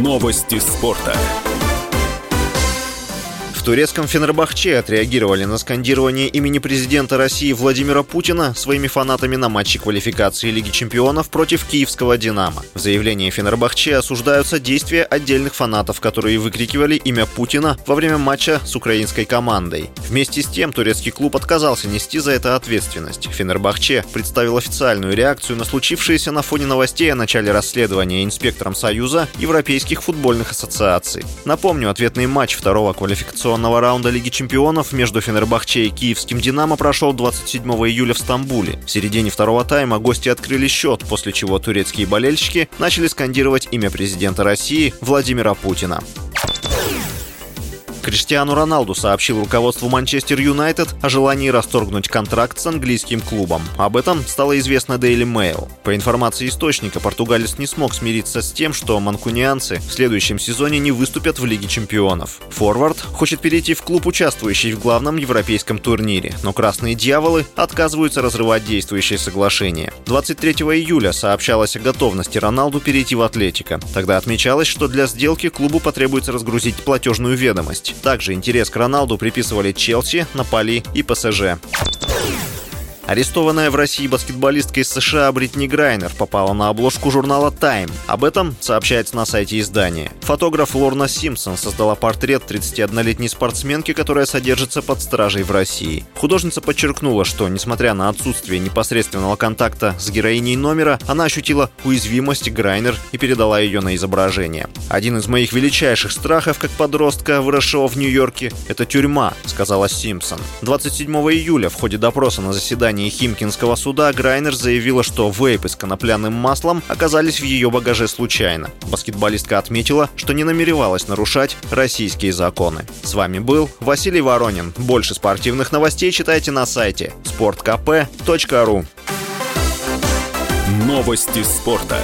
Новости спорта. В турецком Фенербахче отреагировали на скандирование имени президента России Владимира Путина своими фанатами на матче квалификации Лиги чемпионов против киевского «Динамо». В заявлении Фенербахче осуждаются действия отдельных фанатов, которые выкрикивали имя Путина во время матча с украинской командой. Вместе с тем турецкий клуб отказался нести за это ответственность. Фенербахче представил официальную реакцию на случившееся на фоне новостей о начале расследования инспектором Союза Европейских футбольных ассоциаций. Напомню, ответный матч второго квалификационного квалификационного раунда Лиги чемпионов между Фенербахче и киевским «Динамо» прошел 27 июля в Стамбуле. В середине второго тайма гости открыли счет, после чего турецкие болельщики начали скандировать имя президента России Владимира Путина. Криштиану Роналду сообщил руководству Манчестер Юнайтед о желании расторгнуть контракт с английским клубом. Об этом стало известно Daily Mail. По информации источника, португалец не смог смириться с тем, что манкунианцы в следующем сезоне не выступят в Лиге чемпионов. Форвард хочет перейти в клуб, участвующий в главном европейском турнире, но красные дьяволы отказываются разрывать действующее соглашение. 23 июля сообщалось о готовности Роналду перейти в Атлетико. Тогда отмечалось, что для сделки клубу потребуется разгрузить платежную ведомость. Также интерес к Роналду приписывали Челси, Наполи и ПСЖ. Арестованная в России баскетболистка из США Бритни Грайнер попала на обложку журнала Time. Об этом сообщается на сайте издания. Фотограф Лорна Симпсон создала портрет 31-летней спортсменки, которая содержится под стражей в России. Художница подчеркнула, что, несмотря на отсутствие непосредственного контакта с героиней номера, она ощутила уязвимость Грайнер и передала ее на изображение. «Один из моих величайших страхов как подростка, выросшего в Нью-Йорке, это тюрьма», — сказала Симпсон. 27 июля в ходе допроса на заседании заседании Химкинского суда Грайнер заявила, что вейпы с конопляным маслом оказались в ее багаже случайно. Баскетболистка отметила, что не намеревалась нарушать российские законы. С вами был Василий Воронин. Больше спортивных новостей читайте на сайте sportkp.ru Новости спорта.